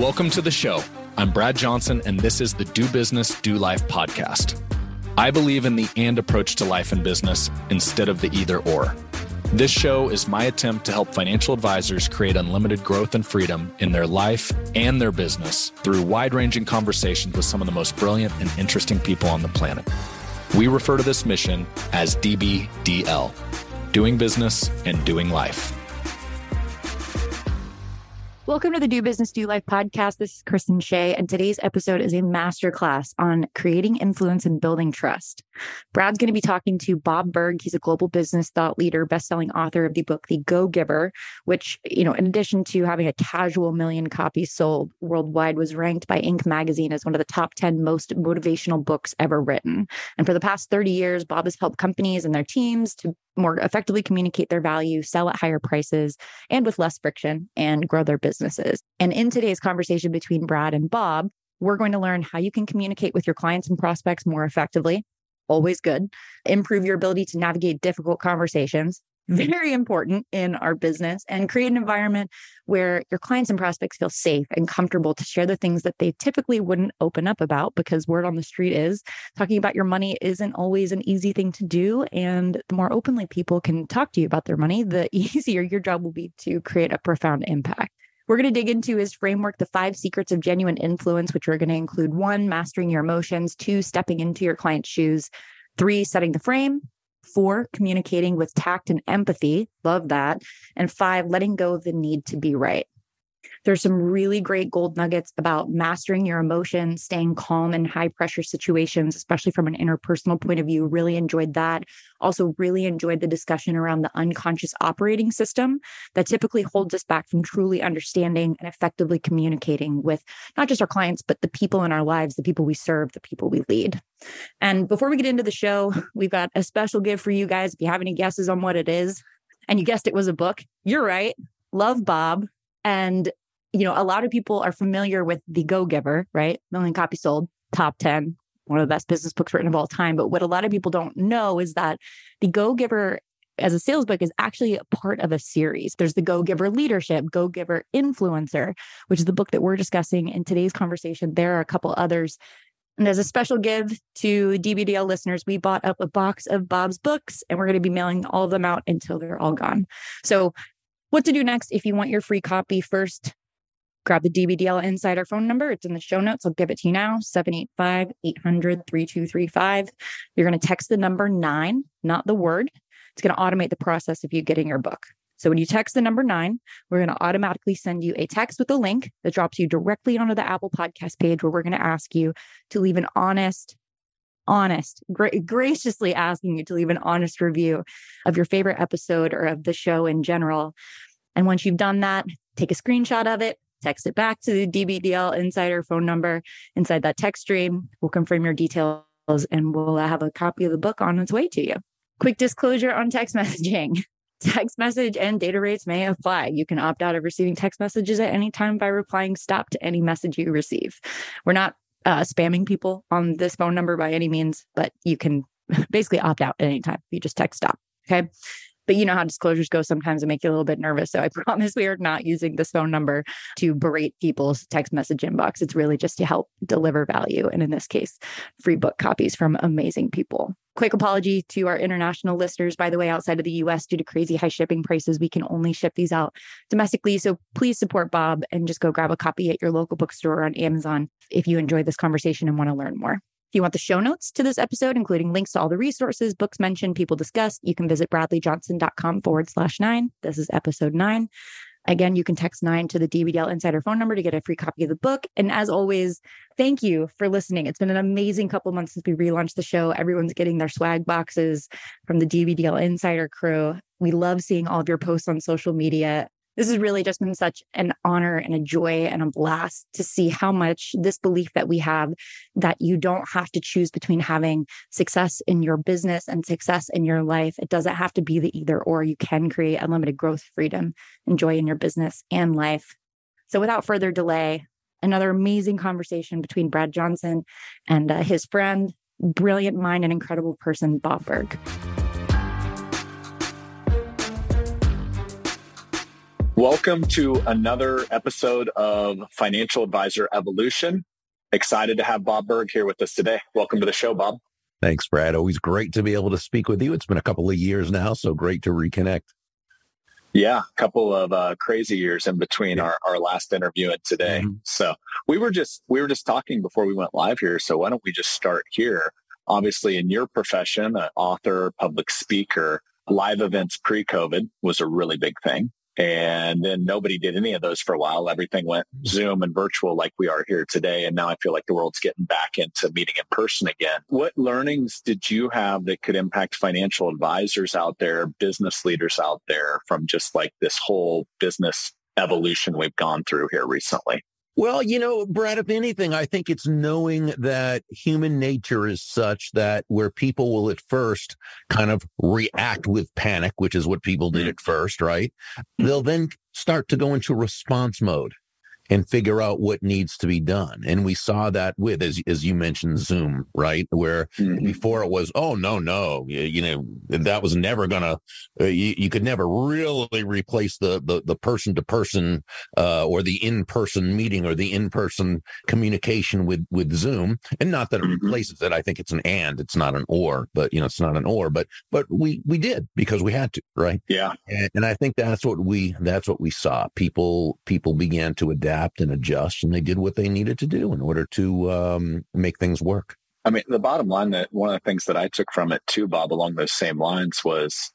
Welcome to the show. I'm Brad Johnson, and this is the Do Business, Do Life podcast. I believe in the and approach to life and business instead of the either or. This show is my attempt to help financial advisors create unlimited growth and freedom in their life and their business through wide ranging conversations with some of the most brilliant and interesting people on the planet. We refer to this mission as DBDL doing business and doing life. Welcome to the Do Business Do Life podcast. This is Kristen Shea, and today's episode is a masterclass on creating influence and building trust. Brad's going to be talking to Bob Burg. He's a global business thought leader, best-selling author of the book The Go Giver, which, you know, in addition to having a casual million copies sold worldwide, was ranked by Inc. magazine as one of the top 10 most motivational books ever written. And for the past 30 years, Bob has helped companies and their teams to more effectively communicate their value, sell at higher prices and with less friction, and grow their businesses. And in today's conversation between Brad and Bob, we're going to learn how you can communicate with your clients and prospects more effectively. Always good. Improve your ability to navigate difficult conversations, very important in our business and create an environment where your clients and prospects feel safe and comfortable to share the things that they typically wouldn't open up about because word on the street is talking about your money isn't always an easy thing to do. And the more openly people can talk to you about their money, the easier your job will be to create a profound impact. We're going to dig into his framework, the five secrets of genuine influence, which are going to include one, mastering your emotions, two, stepping into your client's shoes, three, setting the frame, Four, communicating with tact and empathy. Love that. And five, letting go of the need to be right. There's some really great gold nuggets about mastering your emotions, staying calm in high pressure situations, especially from an interpersonal point of view. Really enjoyed that. Also, really enjoyed the discussion around the unconscious operating system that typically holds us back from truly understanding and effectively communicating with not just our clients, but the people in our lives, the people we serve, the people we lead. And before we get into the show, we've got a special gift for you guys. If you have any guesses on what it is, and you guessed it was a book, you're right. Love Bob. And you know, a lot of people are familiar with The Go Giver, right? Million copies sold, top 10, one of the best business books written of all time. But what a lot of people don't know is that The Go Giver as a sales book is actually a part of a series. There's the Go Giver Leadership, Go Giver Influencer, which is the book that we're discussing in today's conversation. There are a couple others. And as a special give to DBDL listeners, we bought up a box of Bob's books and we're going to be mailing all of them out until they're all gone. So, what to do next if you want your free copy first? Grab the DBDL Insider phone number. It's in the show notes. I'll give it to you now 785 800 3235. You're going to text the number nine, not the word. It's going to automate the process of you getting your book. So when you text the number nine, we're going to automatically send you a text with a link that drops you directly onto the Apple podcast page where we're going to ask you to leave an honest, honest, gra- graciously asking you to leave an honest review of your favorite episode or of the show in general. And once you've done that, take a screenshot of it, text it back to the DBDL insider phone number inside that text stream. We'll confirm your details and we'll have a copy of the book on its way to you. Quick disclosure on text messaging. Text message and data rates may apply. You can opt out of receiving text messages at any time by replying stop to any message you receive. We're not uh, spamming people on this phone number by any means, but you can basically opt out at any time. You just text stop. Okay. But you know how disclosures go sometimes it make you a little bit nervous. So I promise we are not using this phone number to berate people's text message inbox. It's really just to help deliver value. And in this case, free book copies from amazing people. Quick apology to our international listeners. By the way, outside of the US, due to crazy high shipping prices, we can only ship these out domestically. So please support Bob and just go grab a copy at your local bookstore on Amazon if you enjoyed this conversation and want to learn more. If you want the show notes to this episode, including links to all the resources, books mentioned, people discussed, you can visit bradleyjohnson.com forward slash nine. This is episode nine. Again, you can text nine to the DBDL Insider phone number to get a free copy of the book. And as always, thank you for listening. It's been an amazing couple months since we relaunched the show. Everyone's getting their swag boxes from the DBDL Insider crew. We love seeing all of your posts on social media this has really just been such an honor and a joy and a blast to see how much this belief that we have that you don't have to choose between having success in your business and success in your life. It doesn't have to be the either or. You can create unlimited growth, freedom, and joy in your business and life. So, without further delay, another amazing conversation between Brad Johnson and uh, his friend, brilliant mind, and incredible person, Bob Burg. Welcome to another episode of Financial Advisor Evolution. Excited to have Bob Burg here with us today. Welcome to the show, Bob. Thanks, Brad. Always great to be able to speak with you. It's been a couple of years now, so great to reconnect. Yeah, a couple of uh, crazy years in between yeah. our, our last interview and today. Mm-hmm. So we were just we were just talking before we went live here. So why don't we just start here? Obviously, in your profession, an author, public speaker, live events pre-COVID was a really big thing. And then nobody did any of those for a while. Everything went Zoom and virtual like we are here today. And now I feel like the world's getting back into meeting in person again. What learnings did you have that could impact financial advisors out there, business leaders out there from just like this whole business evolution we've gone through here recently? Well, you know, Brad, if anything, I think it's knowing that human nature is such that where people will at first kind of react with panic, which is what people did mm-hmm. at first, right? They'll then start to go into response mode and figure out what needs to be done. And we saw that with, as, as you mentioned, Zoom, right? Where mm-hmm. before it was, oh, no, no, you, you know, that was never going to, uh, you, you, could never really replace the, the, the person to person, uh, or the in-person meeting or the in-person communication with, with Zoom. And not that it mm-hmm. replaces it. I think it's an and, it's not an or, but you know, it's not an or, but, but we, we did because we had to, right? Yeah. And, and I think that's what we, that's what we saw. People, people began to adapt adapt and adjust, and they did what they needed to do in order to um, make things work. I mean, the bottom line that one of the things that I took from it too, Bob, along those same lines was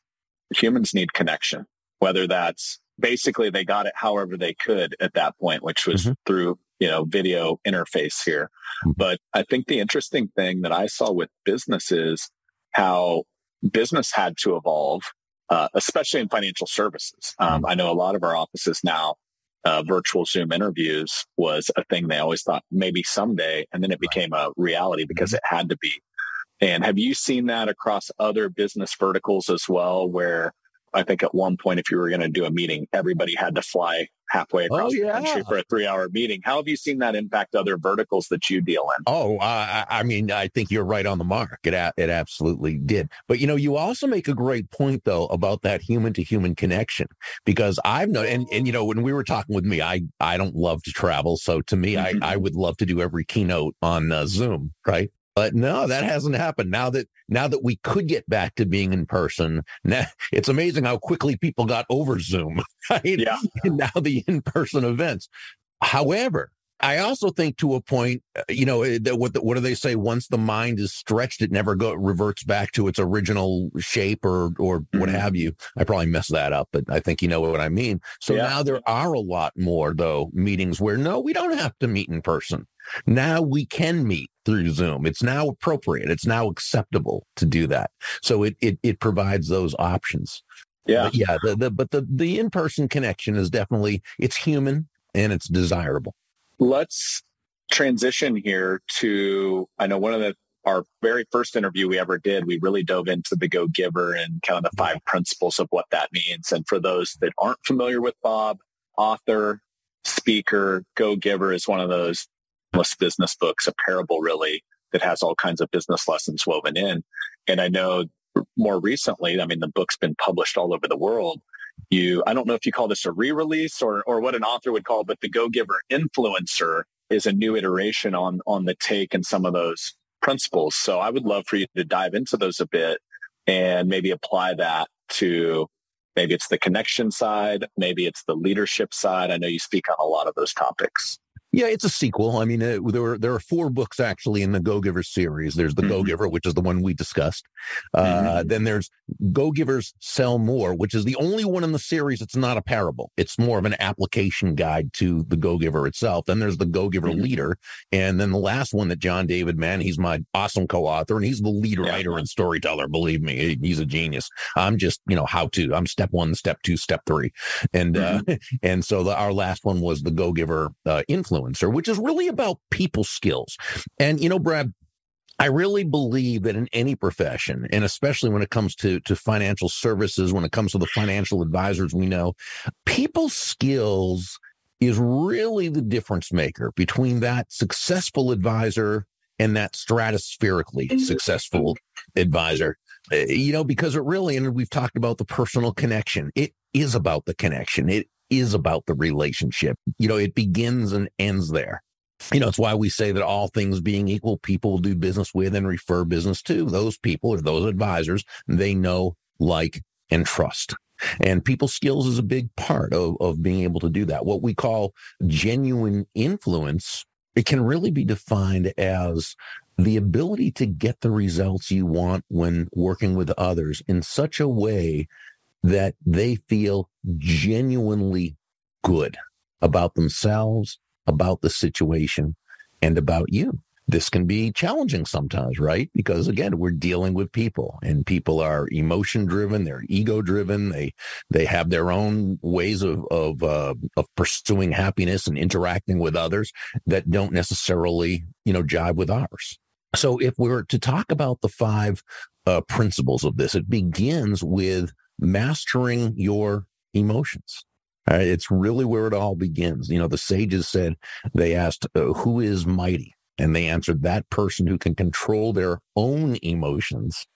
humans need connection, whether that's basically they got it however they could at that point, which was mm-hmm. through, you know, video interface here. Mm-hmm. But I think the interesting thing that I saw with business is how business had to evolve, uh, especially in financial services. Um, mm-hmm. I know a lot of our offices now uh, virtual Zoom interviews was a thing they always thought maybe someday, and then it became a reality because mm-hmm. it had to be. And have you seen that across other business verticals as well, where I think at one point, if you were going to do a meeting, everybody had to fly halfway oh, across oh, yeah. the country for a three hour meeting. How have you seen that impact other verticals that you deal in? Oh, uh, I mean, I think you're right on the mark. It, it absolutely did. But, you know, you also make a great point, though, about that human to human connection, because I've known, and, and, you know, when we were talking with me, I, I don't love to travel. So to me, mm-hmm. I, I would love to do every keynote on uh, Zoom, right? But no, that hasn't happened. Now that now that we could get back to being in person, now, it's amazing how quickly people got over Zoom. Right? Yeah. And now the in-person events. However, I also think to a point, uh, you know, eh, that what the, what do they say? Once the mind is stretched, it never go reverts back to its original shape or or mm-hmm. what have you. I probably messed that up, but I think you know what I mean. So yeah. now there are a lot more though meetings where no, we don't have to meet in person. Now we can meet through Zoom. It's now appropriate. It's now acceptable to do that. So it it, it provides those options. Yeah. But yeah. The, the, but the, the in-person connection is definitely, it's human and it's desirable. Let's transition here to, I know one of the, our very first interview we ever did, we really dove into the go giver and kind of the five principles of what that means. And for those that aren't familiar with Bob, author, speaker, go giver is one of those business books, a parable really that has all kinds of business lessons woven in. And I know more recently, I mean, the book's been published all over the world. You, I don't know if you call this a re-release or, or what an author would call, but the Go Giver influencer is a new iteration on, on the take and some of those principles. So I would love for you to dive into those a bit and maybe apply that to maybe it's the connection side, maybe it's the leadership side. I know you speak on a lot of those topics. Yeah, it's a sequel. I mean, uh, there are there are four books actually in the Go Giver series. There's the mm-hmm. Go Giver, which is the one we discussed. Uh, mm-hmm. Then there's Go Givers Sell More, which is the only one in the series. that's not a parable. It's more of an application guide to the Go Giver itself. Then there's the Go Giver mm-hmm. Leader, and then the last one that John David Mann, he's my awesome co-author, and he's the lead yeah. writer and storyteller. Believe me, he's a genius. I'm just you know how to. I'm step one, step two, step three, and uh, mm-hmm. and so the, our last one was the Go Giver uh, influence influencer, which is really about people skills. And, you know, Brad, I really believe that in any profession, and especially when it comes to, to financial services, when it comes to the financial advisors we know, people skills is really the difference maker between that successful advisor and that stratospherically mm-hmm. successful advisor. Eh, you know, because it really, and we've talked about the personal connection. It is about the connection. It is about the relationship. You know, it begins and ends there. You know, it's why we say that all things being equal, people do business with and refer business to those people or those advisors they know, like, and trust. And people skills is a big part of, of being able to do that. What we call genuine influence, it can really be defined as the ability to get the results you want when working with others in such a way that they feel genuinely good about themselves, about the situation, and about you this can be challenging sometimes, right? Because again, we're dealing with people and people are emotion driven, they're ego driven, they they have their own ways of of uh, of pursuing happiness and interacting with others that don't necessarily, you know, jive with ours. So if we were to talk about the five uh, principles of this, it begins with mastering your emotions. Right? It's really where it all begins. You know, the sages said, they asked, uh, who is mighty? And they answered that person who can control their own emotions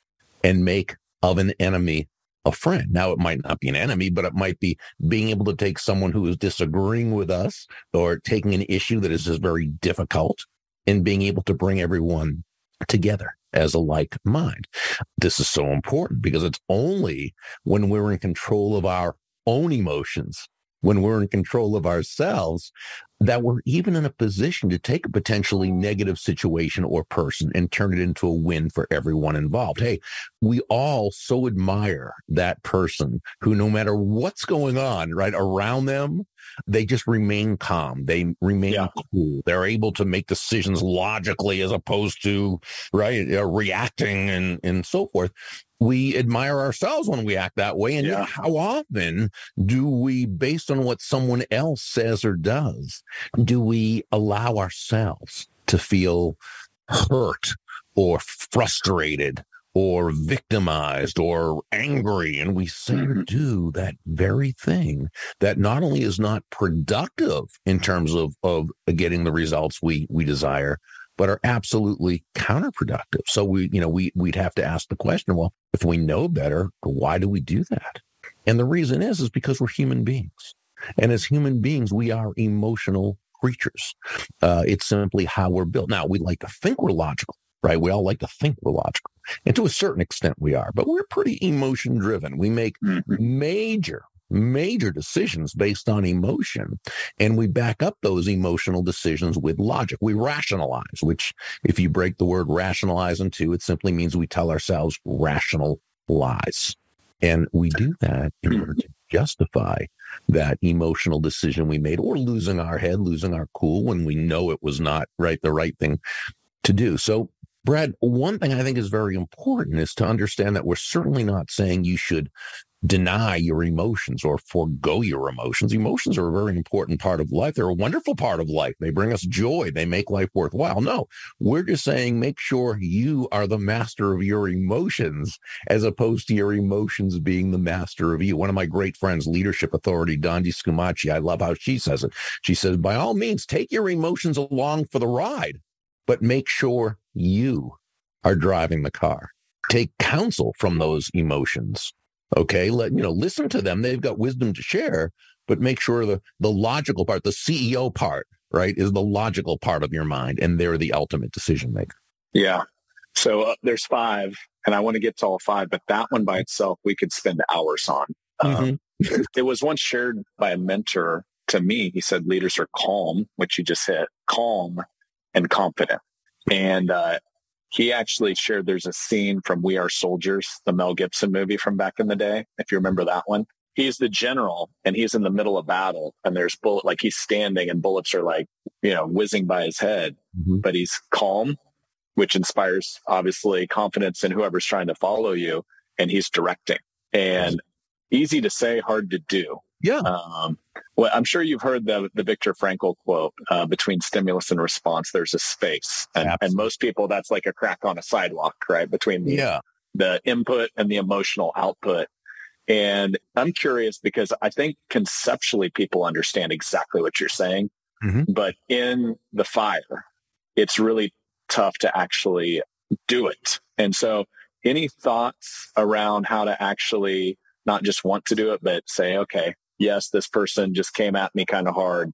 and make of an enemy a friend. Now, it might not be an enemy, but it might be being able to take someone who is disagreeing with us or taking an issue that is just very difficult and being able to bring everyone together as a like mind. This is so important because it's only when we're in control of our own emotions, when we're in control of ourselves, that we're even in a position to take a potentially negative situation or person and turn it into a win for everyone involved. Hey, we all so admire that person who, no matter what's going on right around them, they just remain calm. They remain yeah. cool. They're able to make decisions logically as opposed to right uh, reacting and and so forth we admire ourselves when we act that way. And yeah. how often do we, based on what someone else says or does, do we allow ourselves to feel hurt or frustrated or victimized or angry? And we seem or mm-hmm. do that very thing that not only is not productive in terms of, of getting the results we, we desire, but are absolutely counterproductive. So we, you know, we we'd have to ask the question, well, if we know better, why do we do that? And the reason is is because we're human beings. And as human beings, we are emotional creatures. Uh, it's simply how we're built. Now, we like to think we're logical, right? We all like to think we're logical. And to a certain extent, we are, but we're pretty emotion driven. We make mm-hmm. major major decisions based on emotion. And we back up those emotional decisions with logic. We rationalize, which if you break the word rationalize into, it simply means we tell ourselves rational lies. And we do that in order to justify that emotional decision we made or losing our head, losing our cool when we know it was not right, the right thing to do. So Brad, one thing I think is very important is to understand that we're certainly not saying you should deny your emotions or forego your emotions. Emotions are a very important part of life. They're a wonderful part of life. They bring us joy. They make life worthwhile. No, we're just saying make sure you are the master of your emotions as opposed to your emotions being the master of you. One of my great friends, leadership authority, Dondi Scumaci, I love how she says it. She says, by all means, take your emotions along for the ride, but make sure you are driving the car. Take counsel from those emotions Okay. Let, you know, listen to them. They've got wisdom to share, but make sure the, the logical part, the CEO part, right, is the logical part of your mind. And they're the ultimate decision maker. Yeah. So uh, there's five, and I want to get to all five, but that one by itself, we could spend hours on. Mm-hmm. Um, it was once shared by a mentor to me. He said leaders are calm, which you just hit, calm and confident. And uh, he actually shared there's a scene from We Are Soldiers, the Mel Gibson movie from back in the day, if you remember that one. He's the general and he's in the middle of battle and there's bullet like he's standing and bullets are like, you know, whizzing by his head, mm-hmm. but he's calm, which inspires obviously confidence in whoever's trying to follow you and he's directing. And easy to say, hard to do. Yeah. Um, well, I'm sure you've heard the the Viktor Frankl quote: uh, "Between stimulus and response, there's a space." And, and, most people, that's like a crack on a sidewalk, right? Between the yeah. the input and the emotional output. And I'm curious because I think conceptually people understand exactly what you're saying, mm-hmm. but in the fire, it's really tough to actually do it. And so, any thoughts around how to actually not just want to do it, but say, okay, yes, this person just came at me kind of hard.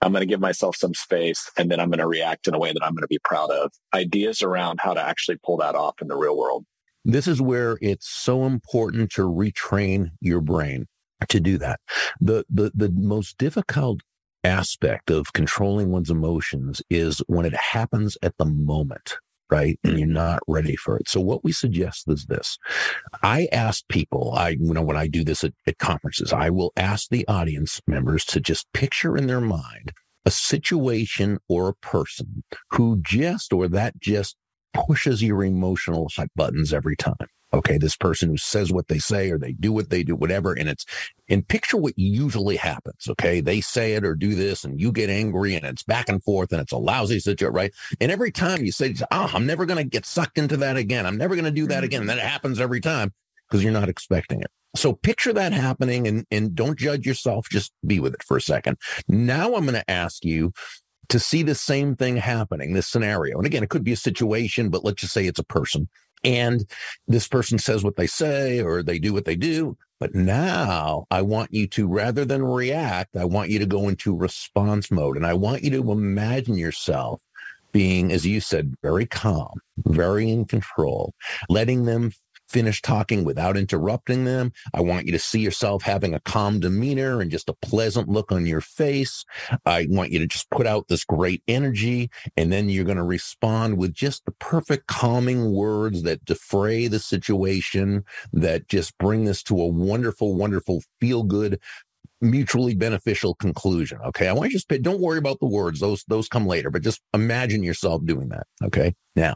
I'm going to give myself some space and then I'm going to react in a way that I'm going to be proud of. Ideas around how to actually pull that off in the real world. This is where it's so important to retrain your brain to do that. The the the most difficult aspect of controlling one's emotions is when it happens at the moment right? And you're mm-hmm. not ready for it. So what we suggest is this. I ask people, I, you know, when I do this at, at conferences, I will ask the audience members to just picture in their mind a situation or a person who just or that just pushes your emotional buttons every time. Okay. This person who says what they say or they do what they do, whatever. And it's, and picture what usually happens. Okay. They say it or do this and you get angry and it's back and forth and it's a lousy situation, right? And every time you say, oh, I'm never going to get sucked into that again. I'm never going to do that again. And then it happens every time because you're not expecting it. So picture that happening and, and don't judge yourself. Just be with it for a second. Now I'm going to ask you to see the same thing happening, this scenario. And again, it could be a situation, but let's just say it's a person and this person says what they say or they do what they do. But now I want you to, rather than react, I want you to go into response mode. And I want you to imagine yourself being, as you said, very calm, very in control, letting them finish talking without interrupting them. I want you to see yourself having a calm demeanor and just a pleasant look on your face. I want you to just put out this great energy and then you're going to respond with just the perfect calming words that defray the situation, that just bring this to a wonderful, wonderful feel good mutually beneficial conclusion. Okay. I want you to just don't worry about the words. Those, those come later, but just imagine yourself doing that. Okay. Now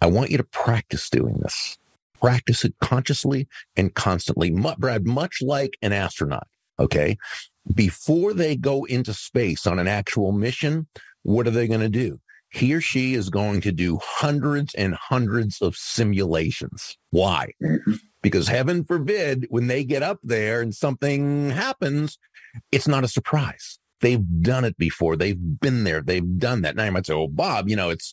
I want you to practice doing this practice it consciously and constantly. Brad, much like an astronaut, okay? Before they go into space on an actual mission, what are they going to do? He or she is going to do hundreds and hundreds of simulations. Why? Because heaven forbid, when they get up there and something happens, it's not a surprise. They've done it before. They've been there. They've done that. Now you might say, "Oh, Bob, you know, it's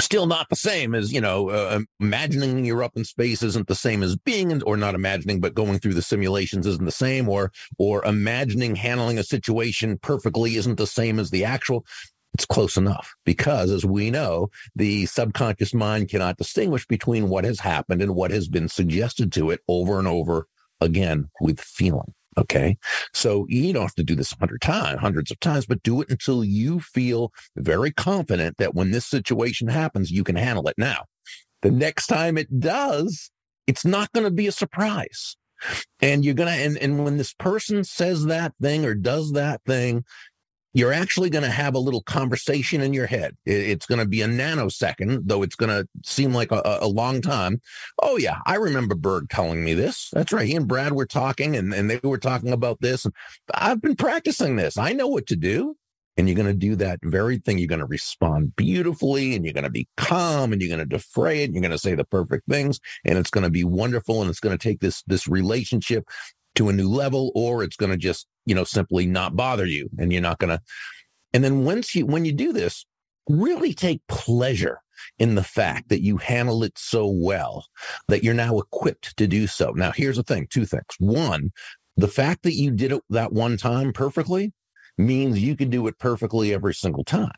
still not the same as you know uh, imagining you're up in space isn't the same as being in, or not imagining but going through the simulations isn't the same or or imagining handling a situation perfectly isn't the same as the actual it's close enough. Because as we know the subconscious mind cannot distinguish between what has happened and what has been suggested to it over and over again with feeling Okay. So you don't have to do this a hundred times, hundreds of times, but do it until you feel very confident that when this situation happens, you can handle it. Now, the next time it does, it's not going to be a surprise. And you're going to, and, and when this person says that thing or does that thing, you're actually going to have a little conversation in your head. It's going to be a nanosecond, though it's going to seem like a, a, long time. Oh, yeah, I remember Burg telling me this. That's right. He and Brad were talking and, and they were talking about this. And I've been practicing this. I know what to do. And you're going to do that very thing. You're going to respond beautifully and you're going to be calm and you're going to defray it. You're going to say the perfect things and it's going to be wonderful. And it's going to take this, this relationship to a new level or it's going to just, you know, simply not bother you and you're not going to. And then once you, when you do this, really take pleasure in the fact that you handle it so well that you're now equipped to do so. Now, here's the thing two things. One, the fact that you did it that one time perfectly means you can do it perfectly every single time.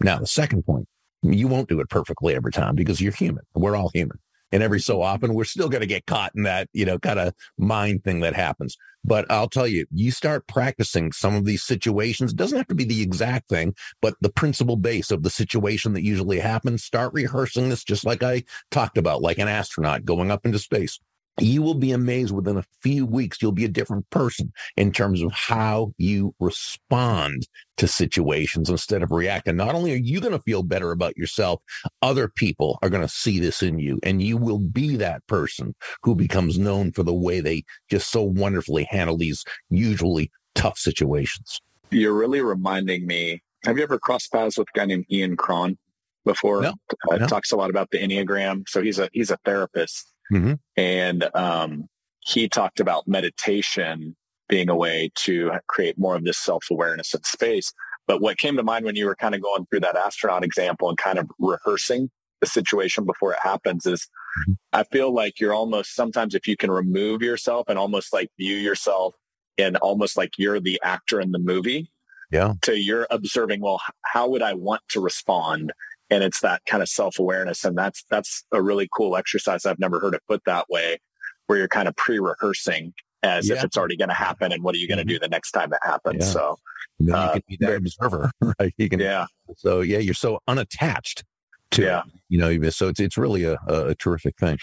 Now, the second point, you won't do it perfectly every time because you're human. We're all human. And every so often, we're still going to get caught in that, you know, kind of mind thing that happens. But I'll tell you, you start practicing some of these situations. It doesn't have to be the exact thing, but the principal base of the situation that usually happens. Start rehearsing this just like I talked about, like an astronaut going up into space you will be amazed within a few weeks you'll be a different person in terms of how you respond to situations instead of reacting. Not only are you going to feel better about yourself other people are going to see this in you and you will be that person who becomes known for the way they just so wonderfully handle these usually tough situations. You're really reminding me have you ever crossed paths with a guy named ian cron before? No, uh, no. talks a lot about the enneagram so he's a he's a therapist Mm-hmm. And um, he talked about meditation being a way to create more of this self awareness in space. But what came to mind when you were kind of going through that astronaut example and kind of rehearsing the situation before it happens is mm-hmm. I feel like you're almost sometimes if you can remove yourself and almost like view yourself and almost like you're the actor in the movie. Yeah. To you're observing, well, how would I want to respond? And it's that kind of self awareness. And that's, that's a really cool exercise. I've never heard it put that way, where you're kind of pre rehearsing as yeah. if it's already going to happen. And what are you going to mm-hmm. do the next time it happens? Yeah. So then uh, you can be that observer, right? You can, yeah. So yeah, you're so unattached to, yeah. you know, so it's, it's really a, a terrific thing.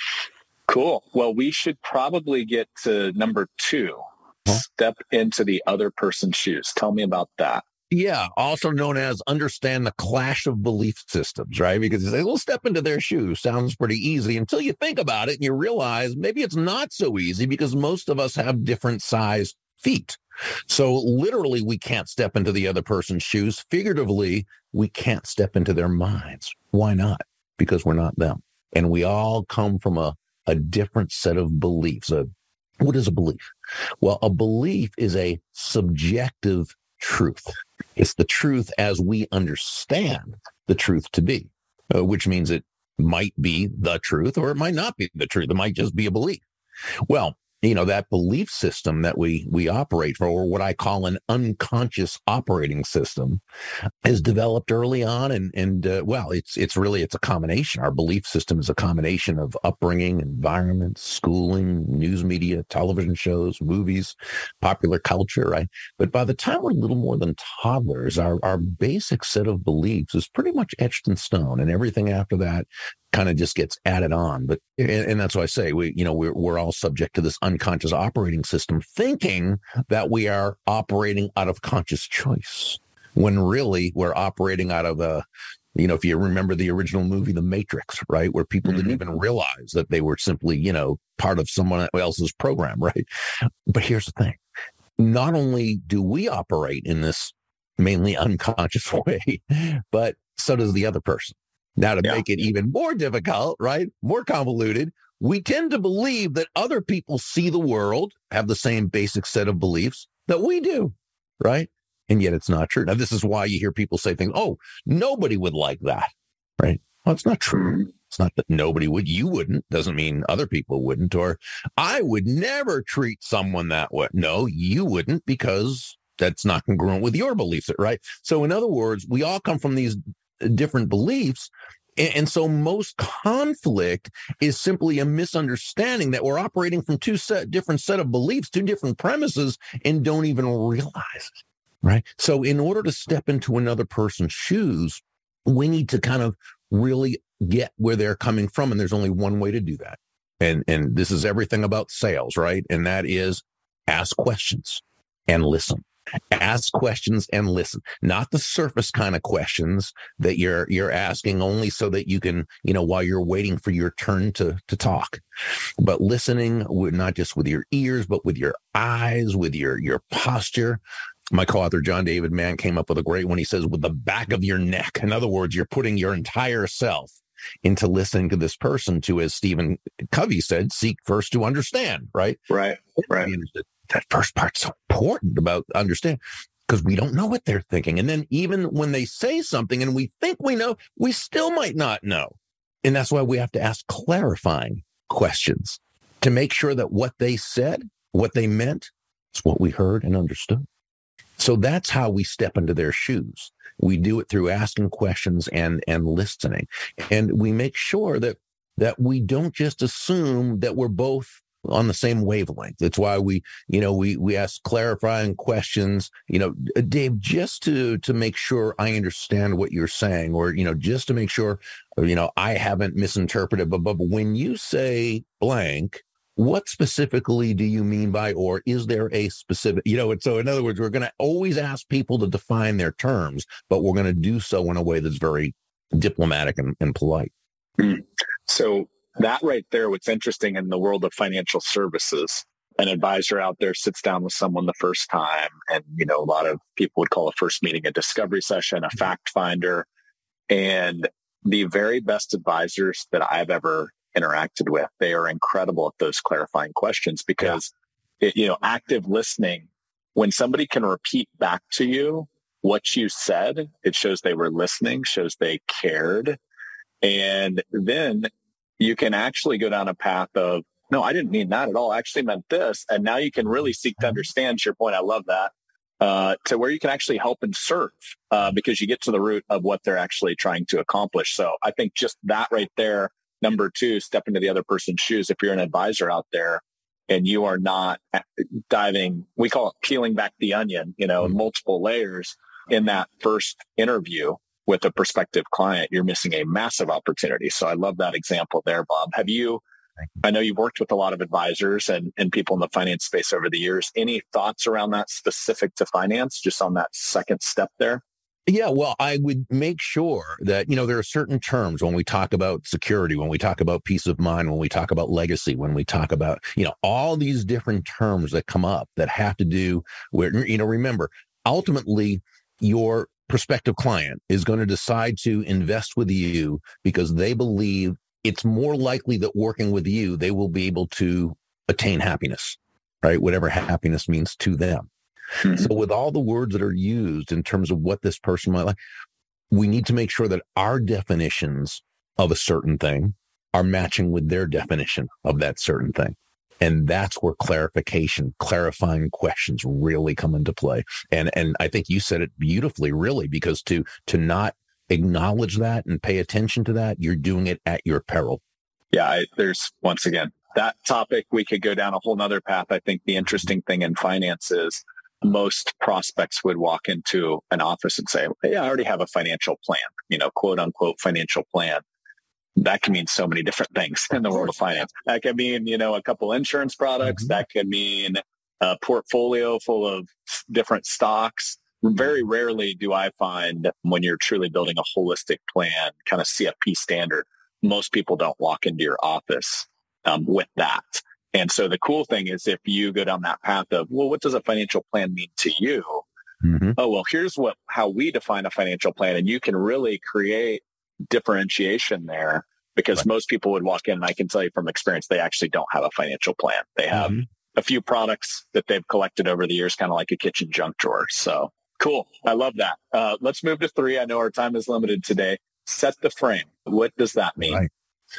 Cool. Well, we should probably get to number two. Huh? Step into the other person's shoes. Tell me about that. Yeah, also known as understand the clash of belief systems, right? Because say, well, step into their shoes sounds pretty easy until you think about it and you realize maybe it's not so easy because most of us have different size feet. So literally, we can't step into the other person's shoes. Figuratively, we can't step into their minds. Why not? Because we're not them. And we all come from a a different set of beliefs. A, what is a belief? Well, a belief is a subjective truth. It's the truth as we understand the truth to be, uh, which means it might be the truth or it might not be the truth. It might just be a belief. Well, you know that belief system that we we operate for or what i call an unconscious operating system is developed early on and and uh, well it's it's really it's a combination. Our belief system is a combination of upbringing environment schooling news media television shows movies popular culture right? But by the time we're a little more than toddlers our our basic set of beliefs is pretty much etched in stone and everything after that kind of just gets added on. But and, and, that's why I say we, you know, we're we're all subject to this unconscious operating system, thinking that we are operating out of conscious choice, when really we're operating out of a you know, if you remember the original movie, The Matrix, right, where people mm-hmm. didn't even realize that they were simply, you know, part of someone else's program, right? But here's the thing. Not only do we operate in this mainly unconscious way, but so does the other person. Now, to yeah. make it even more difficult, right? More convoluted, we tend to believe that other people see the world, have the same basic set of beliefs that we do, right? And yet it's not true. Now, this is why you hear people say things, oh, nobody would like that, right? Well, it's not true. It's not that nobody would. You wouldn't. Doesn't mean other people wouldn't. Or I would never treat someone that way. No, you wouldn't because that's not congruent with your beliefs, right? So, in other words, we all come from these different beliefs. And, and so most conflict is simply a misunderstanding that we're operating from two set, different set of beliefs, two different premises, and don't even realize it. Right. So in order to step into another person's shoes, we need to kind of really get where they're coming from. And there's only one way to do that. And, and this is everything about sales, right? And that is ask questions and listen ask questions and listen not the surface kind of questions that you're you're asking only so that you can you know while you're waiting for your turn to to talk but listening with not just with your ears but with your eyes with your your posture my co-author John David Mann came up with a great one. He says, with the back of your neck. In other words, you're putting your entire self into listening to this person to, as Stephen Covey said, seek first to understand, right? Right. Right that first part's so important about understanding because we don't know what they're thinking. And then even when they say something and we think we know, we still might not know. And that's why we have to ask clarifying questions to make sure that what they said, what they meant, is what we heard and understood. So that's how we step into their shoes. We do it through asking questions and and listening. And we make sure that that we don't just assume that we're both on the same wavelength. That's why we, you know, we we ask clarifying questions. You know, uh, Dave, just to to make sure I understand what you're saying, or you know, just to make sure, uh, you know, I haven't misinterpreted. But, but when you say blank, what specifically do you mean by, or is there a specific, you know, so in other words, we're going to always ask people to define their terms, but we're going to do so in a way that's very diplomatic and, and polite. Hmm. So that right there, what's interesting in the world of financial services, an advisor out there sits down with someone the first time. And, you know, a lot of people would call a first meeting a discovery session, a mm-hmm. fact finder. And the very best advisors that I've ever interacted with, they are incredible at those clarifying questions because, yeah. it, you know, active listening, when somebody can repeat back to you what you said, it shows they were listening, shows they cared. And then you can actually go down a path of no, I didn't mean that at all. I actually meant this. And now you can really seek to understand to your point. I love that. Uh, to where you can actually help and serve uh, because you get to the root of what they're actually trying to accomplish. So I think just that right there, number two, step into the other person's shoes. If you're an advisor out there and you are not diving, we call it peeling back the onion, you know, mm-hmm. multiple layers in that first interview with a prospective client, you're missing a massive opportunity. So I love that example there, Bob. Have you I know you've worked with a lot of advisors and, and people in the finance space over the years. Any thoughts around that specific to finance, just on that second step there? Yeah, well, I would make sure that, you know, there are certain terms when we talk about security, when we talk about peace of mind, when we talk about legacy, when we talk about, you know, all these different terms that come up that have to do with, you know, remember, ultimately, your prospective client is going to decide to invest with you because they believe it's more likely that working with you, they will be able to attain happiness, right? Whatever happiness means to them. Mm-hmm. So with all the words that are used in terms of what this person might like, we need to make sure that our definitions of a certain thing are matching with their definition of that certain thing. And that's where clarification, clarifying questions really come into play. And, and I think you said it beautifully, really, because to, to not acknowledge that and pay attention to that, you're doing it at your peril. Yeah, I, there's once again that topic. We could go down a whole nother path. I think the interesting thing in finance is most prospects would walk into an office and say, Hey, I already have a financial plan, you know, quote unquote financial plan. That can mean so many different things in the world of finance. That can mean, you know, a couple insurance products. Mm-hmm. That could mean a portfolio full of different stocks very rarely do I find when you're truly building a holistic plan, kind of CFP standard, most people don't walk into your office um, with that. And so the cool thing is if you go down that path of, well, what does a financial plan mean to you? Mm-hmm. Oh, well, here's what, how we define a financial plan. And you can really create differentiation there because right. most people would walk in and I can tell you from experience, they actually don't have a financial plan. They have mm-hmm. a few products that they've collected over the years, kind of like a kitchen junk drawer. So Cool. I love that. Uh, let's move to three. I know our time is limited today. Set the frame. What does that mean? Right.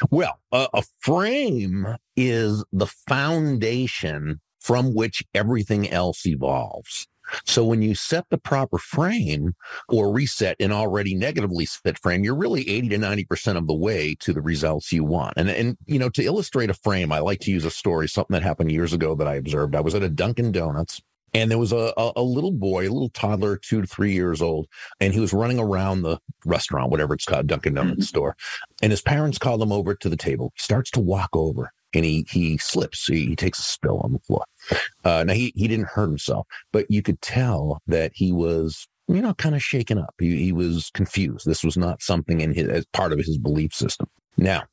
Well, uh, a frame is the foundation from which everything else evolves. So when you set the proper frame or reset an already negatively set frame, you're really 80 to 90% of the way to the results you want. And, and, you know, to illustrate a frame, I like to use a story, something that happened years ago that I observed. I was at a Dunkin' Donuts and there was a, a, a, little boy, a little toddler, two to three years old, and he was running around the restaurant, whatever it's called, Dunkin' Donuts mm-hmm. store. And his parents called him over to the table. He starts to walk over and he he slips. He, he takes a spill on the floor. Uh, now he he didn't hurt himself, but you could tell that he was you know kind of shaken up. He he was confused. This was not something in his as part of his belief system. Now,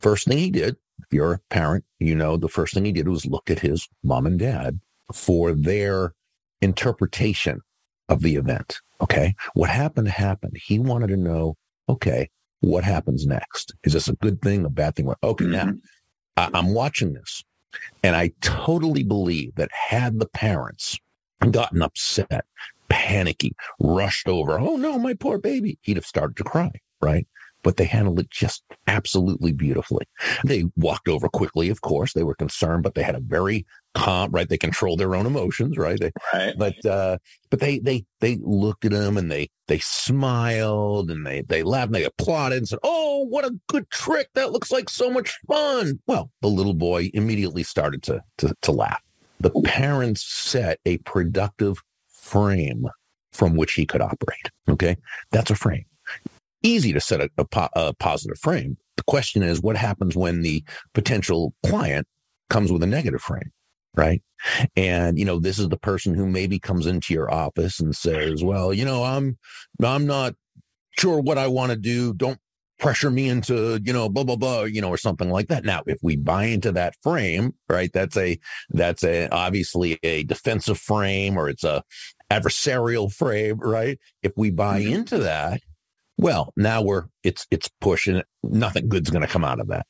first thing he did, if you're a parent, you know the first thing he did was look at his mom and dad for their interpretation of the event. Okay. What happened happened. He wanted to know, okay, what happens next? Is this a good thing, a bad thing? Okay. Mm-hmm. Now I, I'm watching this and I totally believe that had the parents gotten upset, panicky, rushed over, oh no, my poor baby, he'd have started to cry. Right but they handled it just absolutely beautifully. They walked over quickly, of course. They were concerned, but they had a very calm, right? They control their own emotions, right? They, right. But uh, but they they they looked at him and they they smiled and they they laughed and they applauded and said, "Oh, what a good trick! That looks like so much fun." Well, the little boy immediately started to to, to laugh. The parents set a productive frame from which he could operate. Okay, that's a frame easy to set a, a, po- a positive frame. The question is, what happens when the potential client comes with a negative frame? Right? And you know, this is the person who maybe comes into your office and says, "Well, you know, I'm I'm not sure what I want to do. Don't pressure me into, you know, blah blah blah, you know, or something like that." Now, if we buy into that frame, right? That's a that's a obviously a defensive frame or it's a adversarial frame, right? If we buy mm-hmm. into that, well, now we're it's it's pushing. Nothing good's going to come out of that.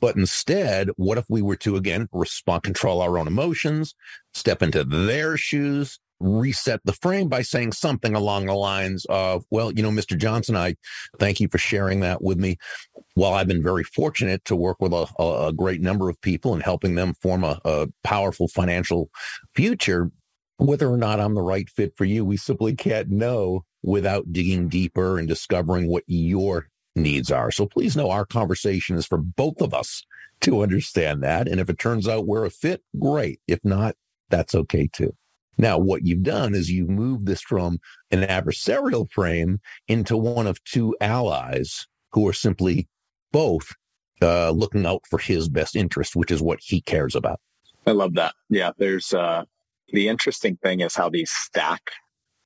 But instead, what if we were to again respond, control our own emotions, step into their shoes, reset the frame by saying something along the lines of, well, you know, Mr. Johnson, I thank you for sharing that with me. While I've been very fortunate to work with a, a great number of people and helping them form a, a powerful financial future, whether or not I'm the right fit for you, we simply can't know without digging deeper and discovering what your needs are. So please know our conversation is for both of us to understand that. And if it turns out we're a fit, great. If not, that's okay too. Now, what you've done is you've moved this from an adversarial frame into one of two allies who are simply both uh, looking out for his best interest, which is what he cares about. I love that. Yeah, there's uh, the interesting thing is how these stack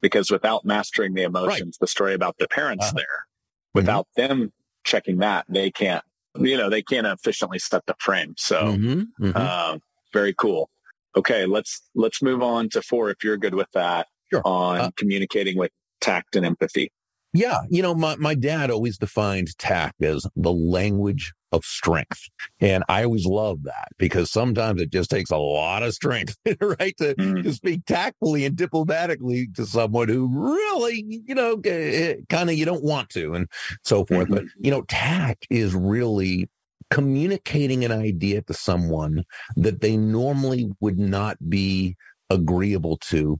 because without mastering the emotions, right. the story about the parents uh there, mm-hmm. without mm-hmm. them checking that, they can't, you know, they can't efficiently set the frame. So, mm-hmm. Mm-hmm. Uh, very cool. Okay, let's let's move on to four if you're good with that sure. on uh, communicating with tact and empathy. Yeah, you know, my, my dad always defined tact as the language of strength. And I always love that because sometimes it just takes a lot of strength, right? To, mm. to speak tactfully and diplomatically to someone who really, you know, kind of you don't want to and so forth. Mm-hmm. But, you know, tact is really communicating an idea to someone that they normally would not be agreeable to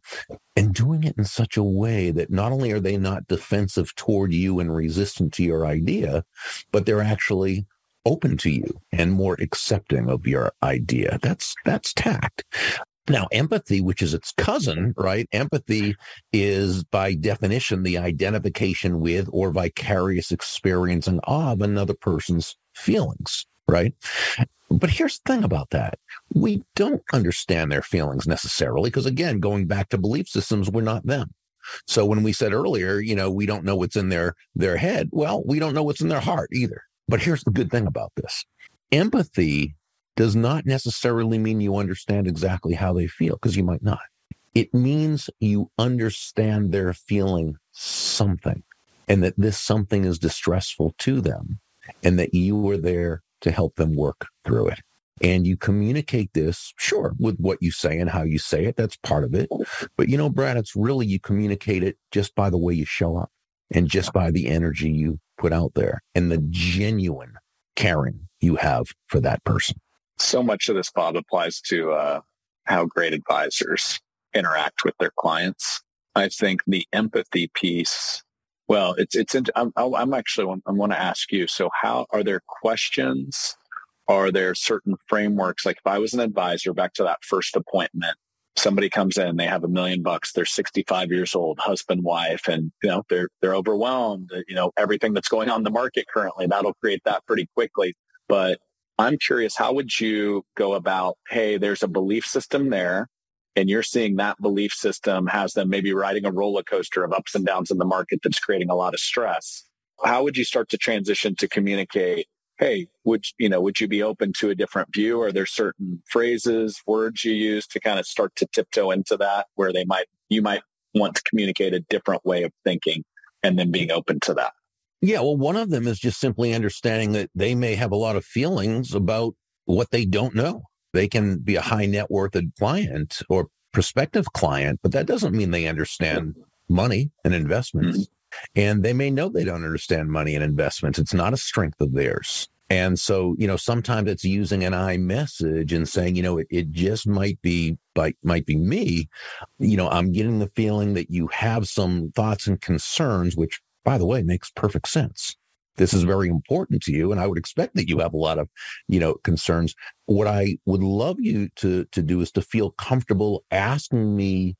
and doing it in such a way that not only are they not defensive toward you and resistant to your idea, but they're actually open to you and more accepting of your idea. That's that's tact. Now, empathy, which is its cousin, right? Empathy is by definition the identification with or vicarious experiencing of another person's feelings, right? But here's the thing about that. We don't understand their feelings necessarily because, again, going back to belief systems, we're not them. So when we said earlier, you know, we don't know what's in their their head, well, we don't know what's in their heart either. But here's the good thing about this. Empathy does not necessarily mean you understand exactly how they feel because you might not. It means you understand they're feeling something and that this something is distressful to them and that you are there to help them work through it. And you communicate this, sure, with what you say and how you say it. That's part of it. But you know, Brad, it's really you communicate it just by the way you show up and just by the energy you put out there and the genuine caring you have for that person. So much of this, Bob, applies to uh, how great advisors interact with their clients. I think the empathy piece well, it's it's. I'm, I'm actually. I want to ask you. So, how are there questions? Are there certain frameworks? Like, if I was an advisor, back to that first appointment, somebody comes in, they have a million bucks, they're 65 years old, husband, wife, and you know they're they're overwhelmed. Uh, you know everything that's going on in the market currently. That'll create that pretty quickly. But I'm curious, how would you go about? Hey, there's a belief system there and you're seeing that belief system has them maybe riding a roller coaster of ups and downs in the market that's creating a lot of stress how would you start to transition to communicate hey would you know would you be open to a different view? Are there certain phrases words you use to kind of start to tiptoe into that where they might you might want to communicate a different way of thinking and then being open to that? Yeah well one of them is just simply understanding that they may have a lot of feelings about what they don't know they can be a high net worth client or prospective client, but that doesn't mean they understand money and investments. Mm-hmm. And they may know they don't understand money and investments. It's not a strength of theirs. And so, you know, sometimes it's using an I message and saying, you know, it, it just might be, might, might be me. You know, I'm getting the feeling that you have some thoughts and concerns, which by the way, makes perfect sense this is very important to you and i would expect that you have a lot of you know concerns what i would love you to to do is to feel comfortable asking me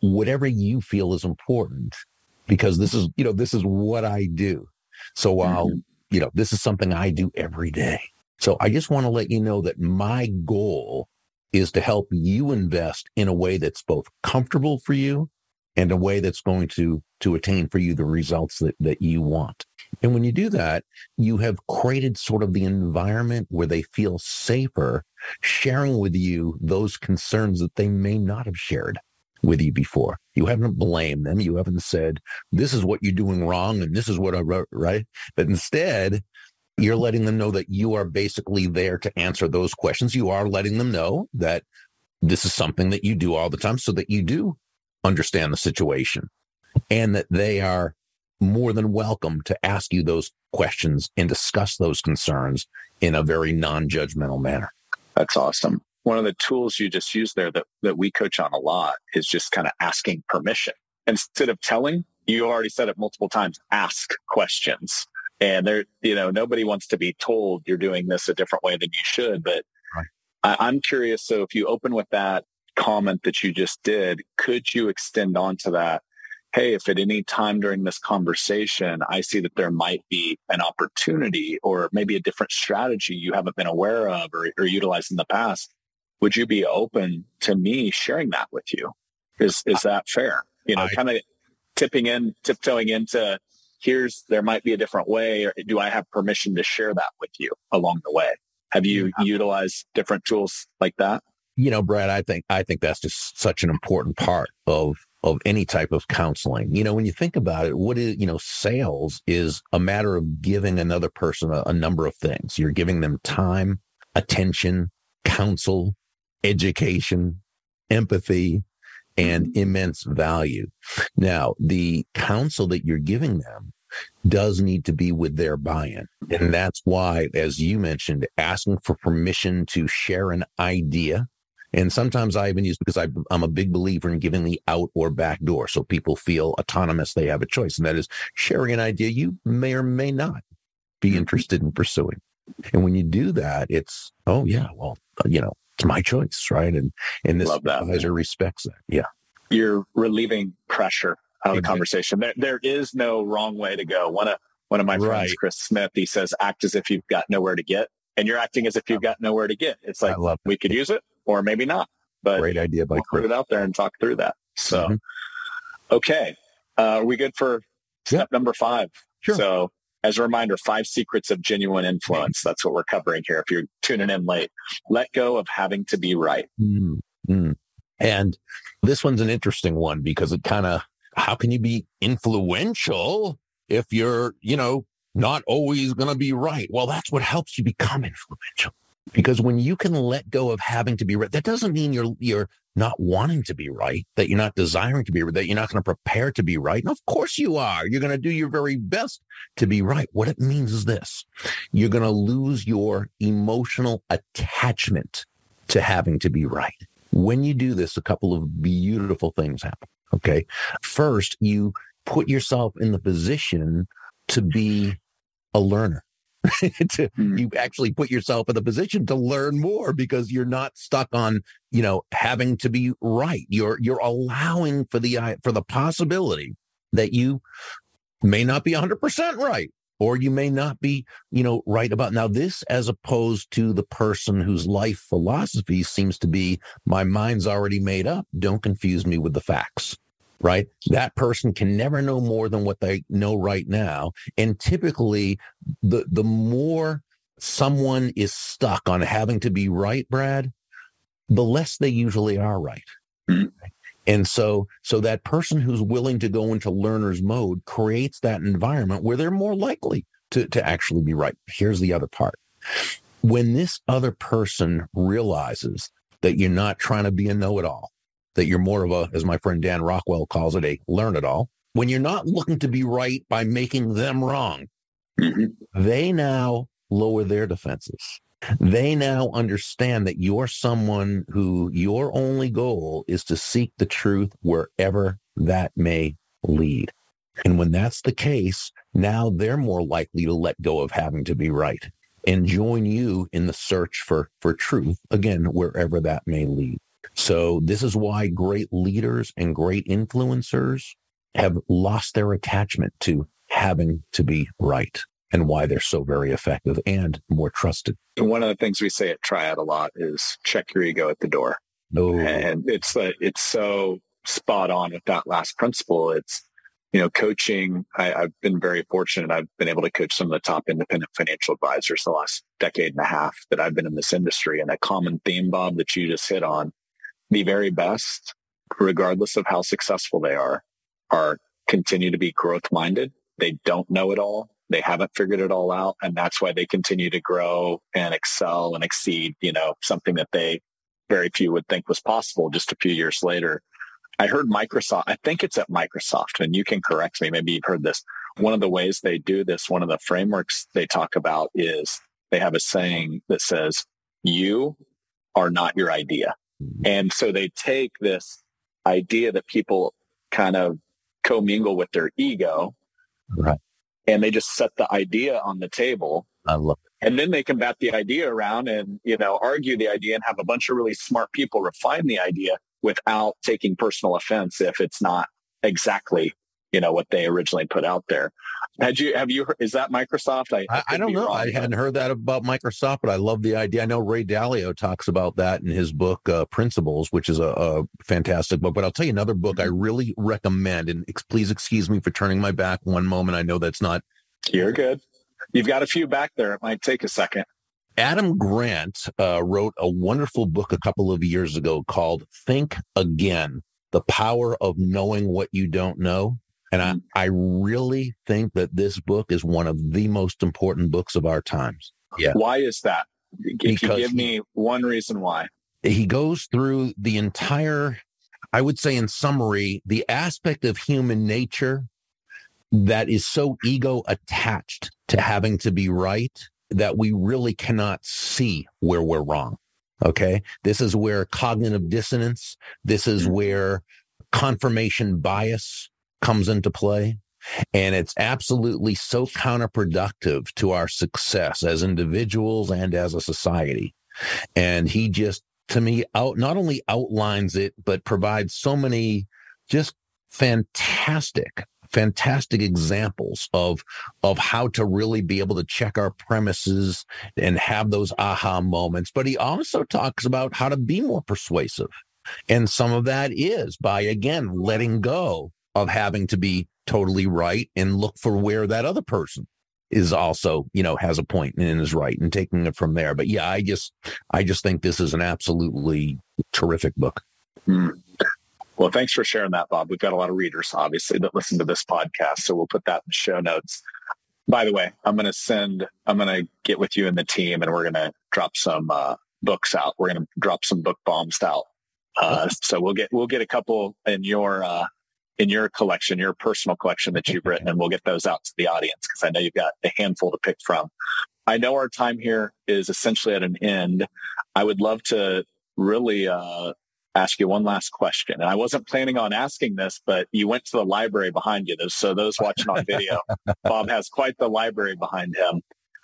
whatever you feel is important because this is you know this is what i do so while mm-hmm. you know this is something i do every day so i just want to let you know that my goal is to help you invest in a way that's both comfortable for you and a way that's going to to attain for you the results that, that you want. And when you do that, you have created sort of the environment where they feel safer sharing with you those concerns that they may not have shared with you before. You haven't blamed them. You haven't said, this is what you're doing wrong and this is what I wrote, right? But instead, you're letting them know that you are basically there to answer those questions. You are letting them know that this is something that you do all the time so that you do understand the situation and that they are more than welcome to ask you those questions and discuss those concerns in a very non-judgmental manner. That's awesome. One of the tools you just used there that, that we coach on a lot is just kind of asking permission. Instead of telling, you already said it multiple times, ask questions. And there, you know, nobody wants to be told you're doing this a different way than you should. But right. I, I'm curious. So if you open with that comment that you just did, could you extend on to that? Hey, if at any time during this conversation, I see that there might be an opportunity or maybe a different strategy you haven't been aware of or, or utilized in the past, would you be open to me sharing that with you? Is, is that fair? You know, kind of tipping in, tiptoeing into here's, there might be a different way, or do I have permission to share that with you along the way? Have you yeah. utilized different tools like that? You know, Brad, I think, I think that's just such an important part of, of any type of counseling. You know, when you think about it, what is, you know, sales is a matter of giving another person a, a number of things. You're giving them time, attention, counsel, education, empathy, and mm-hmm. immense value. Now, the counsel that you're giving them does need to be with their buy-in. And that's why, as you mentioned, asking for permission to share an idea. And sometimes I even use because I, am a big believer in giving the out or back door so people feel autonomous. They have a choice. And that is sharing an idea you may or may not be mm-hmm. interested in pursuing. And when you do that, it's, oh yeah, well, you know, it's my choice, right? And and this advisor respects that. Yeah, you're relieving pressure out of the conversation. There, there is no wrong way to go. One of one of my friends. Chris Smith, he says, "Act as if you've got nowhere to get," and you're acting as if you've got nowhere to get. It's like we could use it, or maybe not. But great idea by we'll Chris. Put it out there and talk through that. So, mm-hmm. okay, uh, are we good for step number five? Sure. So as a reminder, five secrets of genuine influence. That's what we're covering here. If you're tuning in late, let go of having to be right. Mm-hmm. And this one's an interesting one because it kind of, how can you be influential if you're, you know, not always going to be right? Well, that's what helps you become influential. Because when you can let go of having to be right, that doesn't mean you're, you're not wanting to be right, that you're not desiring to be right, that you're not going to prepare to be right. And of course you are. You're going to do your very best to be right. What it means is this. You're going to lose your emotional attachment to having to be right. When you do this, a couple of beautiful things happen. Okay. First, you put yourself in the position to be a learner. to, mm. you actually put yourself in the position to learn more because you're not stuck on you know having to be right. You're you're allowing for the for the possibility that you may not be 100% right or you may not be you know right about now. This as opposed to the person whose life philosophy seems to be my mind's already made up. Don't confuse me with the facts right? That person can never know more than what they know right now. And typically the, the more someone is stuck on having to be right, Brad, the less they usually are right. Mm-hmm. And so, so that person who's willing to go into learner's mode creates that environment where they're more likely to, to actually be right. Here's the other part. When this other person realizes that you're not trying to be a know-it-all, that you're more of a, as my friend Dan Rockwell calls it, a learn it all. When you're not looking to be right by making them wrong, mm-hmm. they now lower their defenses. They now understand that you're someone who your only goal is to seek the truth wherever that may lead. And when that's the case, now they're more likely to let go of having to be right and join you in the search for, for truth, again, wherever that may lead. So this is why great leaders and great influencers have lost their attachment to having to be right and why they're so very effective and more trusted. One of the things we say at Triad a lot is check your ego at the door. Oh. And it's uh, it's so spot on with that last principle. It's you know, coaching. I, I've been very fortunate. I've been able to coach some of the top independent financial advisors the last decade and a half that I've been in this industry. And a common theme, Bob, that you just hit on the very best, regardless of how successful they are, are continue to be growth minded. They don't know it all. They haven't figured it all out. And that's why they continue to grow and excel and exceed, you know, something that they very few would think was possible just a few years later. I heard Microsoft, I think it's at Microsoft, and you can correct me. Maybe you've heard this. One of the ways they do this, one of the frameworks they talk about is they have a saying that says, you are not your idea. Mm-hmm. And so they take this idea that people kind of commingle with their ego. Right. And they just set the idea on the table. I love it. And then they can bat the idea around and, you know, argue the idea and have a bunch of really smart people refine the idea without taking personal offense if it's not exactly you know what they originally put out there. Had you have you is that Microsoft? I I, I don't know. I hadn't heard that about Microsoft, but I love the idea. I know Ray Dalio talks about that in his book uh, Principles, which is a, a, fantastic book. But I'll tell you another book I mm-hmm. really recommend. And please excuse me for turning my back one moment. I know that's not. You're good. You've got a few back there. It might take a second. Adam Grant uh, wrote a wonderful book a couple of years ago called Think Again The Power of Knowing What You Don't Know. And I, mm. I really think that this book is one of the most important books of our times. Yeah. Why is that? Can because you give me one reason why? He goes through the entire, I would say in summary, the aspect of human nature that is so ego attached to having to be right that we really cannot see where we're wrong. Okay. This is where cognitive dissonance, this is mm. where confirmation bias comes into play. And it's absolutely so counterproductive to our success as individuals and as a society. And he just, to me, out not only outlines it, but provides so many just fantastic fantastic examples of of how to really be able to check our premises and have those aha moments but he also talks about how to be more persuasive and some of that is by again letting go of having to be totally right and look for where that other person is also, you know, has a point and is right and taking it from there. But yeah, I just, I just think this is an absolutely terrific book. Mm. Well, thanks for sharing that, Bob. We've got a lot of readers, obviously, that listen to this podcast. So we'll put that in the show notes. By the way, I'm going to send, I'm going to get with you and the team and we're going to drop some uh, books out. We're going to drop some book bombs out. Uh, so we'll get, we'll get a couple in your, uh, in your collection, your personal collection that you've written, and we'll get those out to the audience because I know you've got a handful to pick from. I know our time here is essentially at an end. I would love to really uh, ask you one last question. And I wasn't planning on asking this, but you went to the library behind you. So those watching on video, Bob has quite the library behind him.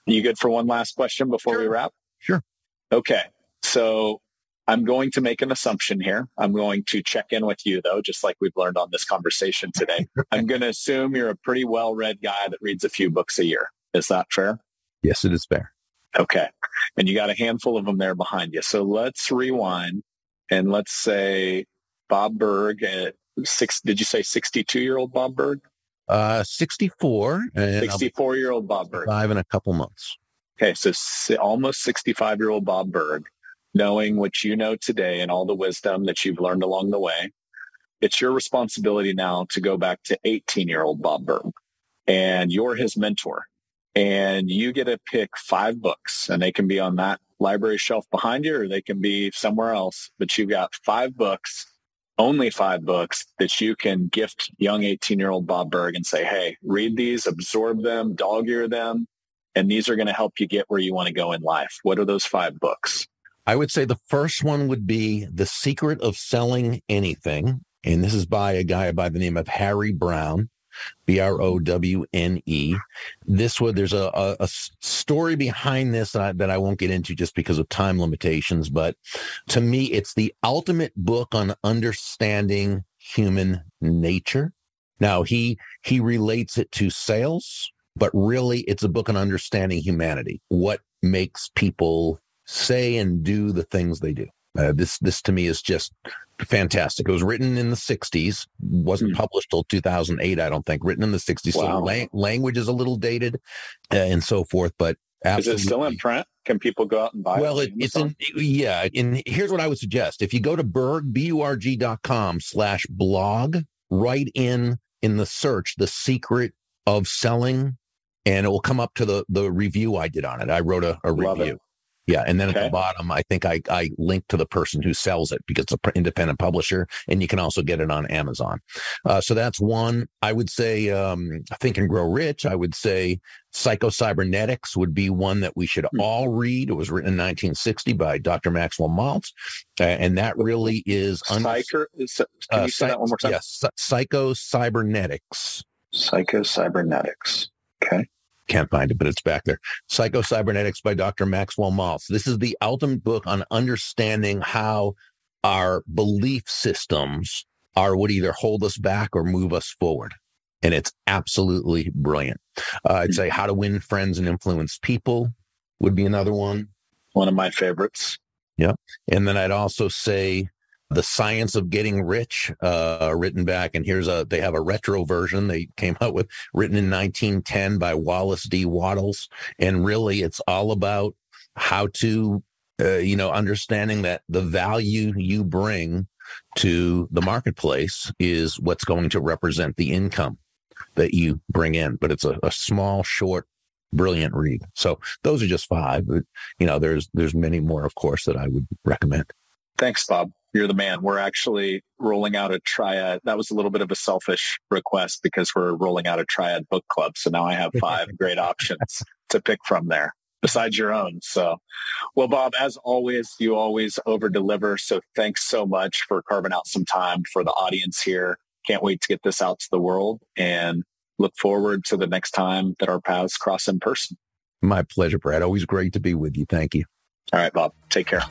Are you good for one last question before sure. we wrap? Sure. Okay. So I'm going to make an assumption here. I'm going to check in with you though, just like we've learned on this conversation today. I'm going to assume you're a pretty well read guy that reads a few books a year. Is that fair? Yes, it is fair. Okay. And you got a handful of them there behind you. So let's rewind and let's say Bob Burg at six, did you say 62 year old Bob Burg? Uh, 64. 64 year old Bob Burg. Five in a couple months. Okay. So almost 65 year old Bob Burg knowing what you know today and all the wisdom that you've learned along the way. It's your responsibility now to go back to 18 year old Bob Burg and you're his mentor and you get to pick five books and they can be on that library shelf behind you or they can be somewhere else, but you've got five books, only five books that you can gift young 18 year old Bob Burg and say, Hey, read these, absorb them, dog ear them. And these are going to help you get where you want to go in life. What are those five books? I would say the first one would be The Secret of Selling Anything. And this is by a guy by the name of Harry Browne, B R O W N E. This one, there's a, a, a story behind this that I, that I won't get into just because of time limitations. But to me, it's the ultimate book on understanding human nature. Now he he relates it to sales, but really it's a book on understanding humanity. What makes people say and do the things they do. Uh, this this to me is just fantastic. It was written in the 60s, wasn't mm. published till 2008, I don't think. Written in the 60s, wow. so la- language is a little dated uh, and so forth. But absolutely. is it still in print? Can people go out and buy it? well, it? it's in yeah. And here's what I would suggest: if you go to Burg b u r g dot com slash blog, write in in the search the secret of selling, and it will come up to the the review I did on it. I wrote a, a review. Yeah. And then okay. at the bottom, I think I, I link to the person who sells it because it's an independent publisher and you can also get it on Amazon. Uh, so that's one. I would say, um, Think and Grow Rich. I would say Psycho-Cybernetics would be one that we should hmm. all read. It was written in 1960 by Dr. Maxwell Maltz. Uh, and that really is. Un- Psycho, can uh, you say that one more time? Yes. Psycho-Cybernetics. Psycho-Cybernetics. Okay. Can't find it, but it's back there. Psycho-Cybernetics by Dr. Maxwell Maltz. This is the ultimate book on understanding how our belief systems are what either hold us back or move us forward. And it's absolutely brilliant. Uh, I'd say How to Win Friends and Influence People would be another one. One of my favorites. Yeah. And then I'd also say the Science of Getting Rich, uh, written back, and here's a, they have a retro version they came out with, written in 1910 by Wallace D. Wattles And really, it's all about how to, uh, you know, understanding that the value you bring to the marketplace is what's going to represent the income that you bring in. But it's a, a small, short, brilliant read. So those are just five. But, you know, there's there's many more, of course, that I would recommend. Thanks, Bob. You're the man. We're actually rolling out a triad. That was a little bit of a selfish request because we're rolling out a triad book club. So now I have five great options to pick from there besides your own. So, well, Bob, as always, you always over deliver. So thanks so much for carving out some time for the audience here. Can't wait to get this out to the world and look forward to the next time that our paths cross in person. My pleasure, Brad. Always great to be with you. Thank you. All right, Bob. Take care.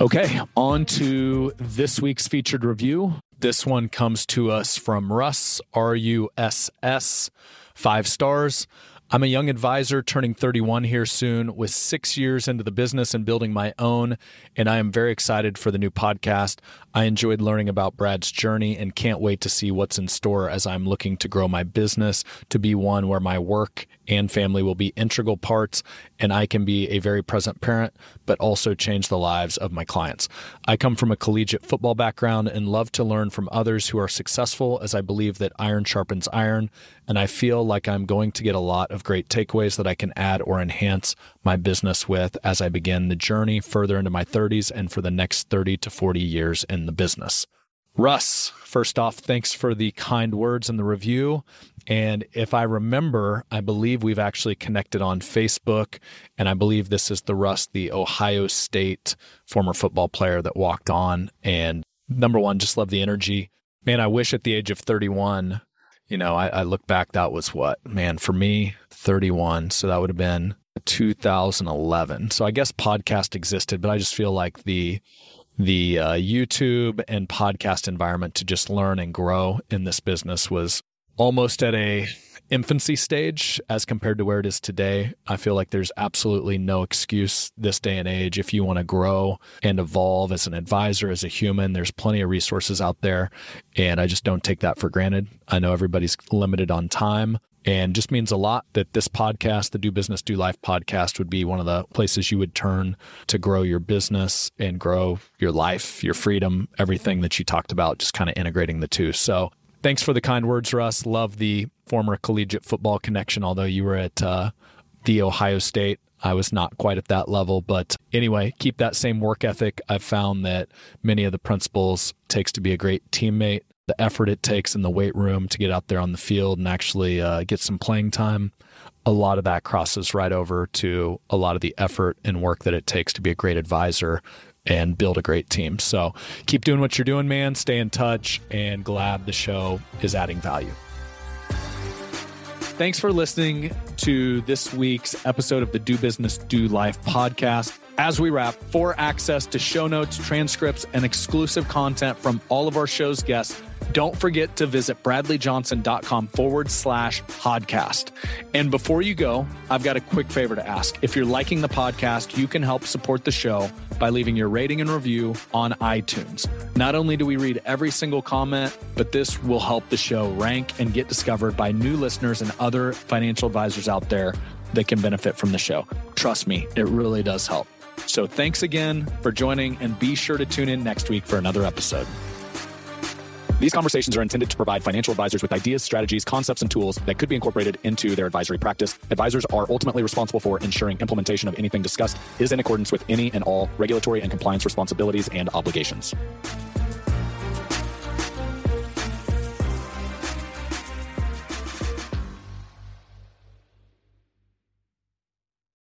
Okay, on to this week's featured review. This one comes to us from Russ, R U S S, five stars. I'm a young advisor turning 31 here soon with six years into the business and building my own. And I am very excited for the new podcast. I enjoyed learning about Brad's journey and can't wait to see what's in store as I'm looking to grow my business to be one where my work and family will be integral parts and I can be a very present parent, but also change the lives of my clients. I come from a collegiate football background and love to learn from others who are successful as I believe that iron sharpens iron. And I feel like I'm going to get a lot of great takeaways that I can add or enhance my business with as I begin the journey further into my 30s and for the next 30 to 40 years in the business. Russ, first off, thanks for the kind words and the review. And if I remember, I believe we've actually connected on Facebook. And I believe this is the Russ, the Ohio State former football player that walked on. And number one, just love the energy. Man, I wish at the age of 31, you know, I, I look back, that was what, man, for me, 31. So that would have been 2011. So I guess podcast existed, but I just feel like the the uh, YouTube and podcast environment to just learn and grow in this business was almost at a infancy stage as compared to where it is today. I feel like there's absolutely no excuse this day and age if you want to grow and evolve as an advisor, as a human. There's plenty of resources out there, and I just don't take that for granted. I know everybody's limited on time and just means a lot that this podcast, the Do Business, Do Life podcast, would be one of the places you would turn to grow your business and grow your life, your freedom, everything that you talked about, just kind of integrating the two. So thanks for the kind words, Russ. Love the former collegiate football connection, although you were at uh, the Ohio State. I was not quite at that level, but anyway, keep that same work ethic. I've found that many of the principles takes to be a great teammate the effort it takes in the weight room to get out there on the field and actually uh, get some playing time, a lot of that crosses right over to a lot of the effort and work that it takes to be a great advisor and build a great team. So keep doing what you're doing, man. Stay in touch and glad the show is adding value. Thanks for listening to this week's episode of the Do Business, Do Life podcast. As we wrap, for access to show notes, transcripts, and exclusive content from all of our show's guests, don't forget to visit bradleyjohnson.com forward slash podcast. And before you go, I've got a quick favor to ask. If you're liking the podcast, you can help support the show by leaving your rating and review on iTunes. Not only do we read every single comment, but this will help the show rank and get discovered by new listeners and other financial advisors out there that can benefit from the show. Trust me, it really does help. So thanks again for joining and be sure to tune in next week for another episode. These conversations are intended to provide financial advisors with ideas, strategies, concepts, and tools that could be incorporated into their advisory practice. Advisors are ultimately responsible for ensuring implementation of anything discussed is in accordance with any and all regulatory and compliance responsibilities and obligations.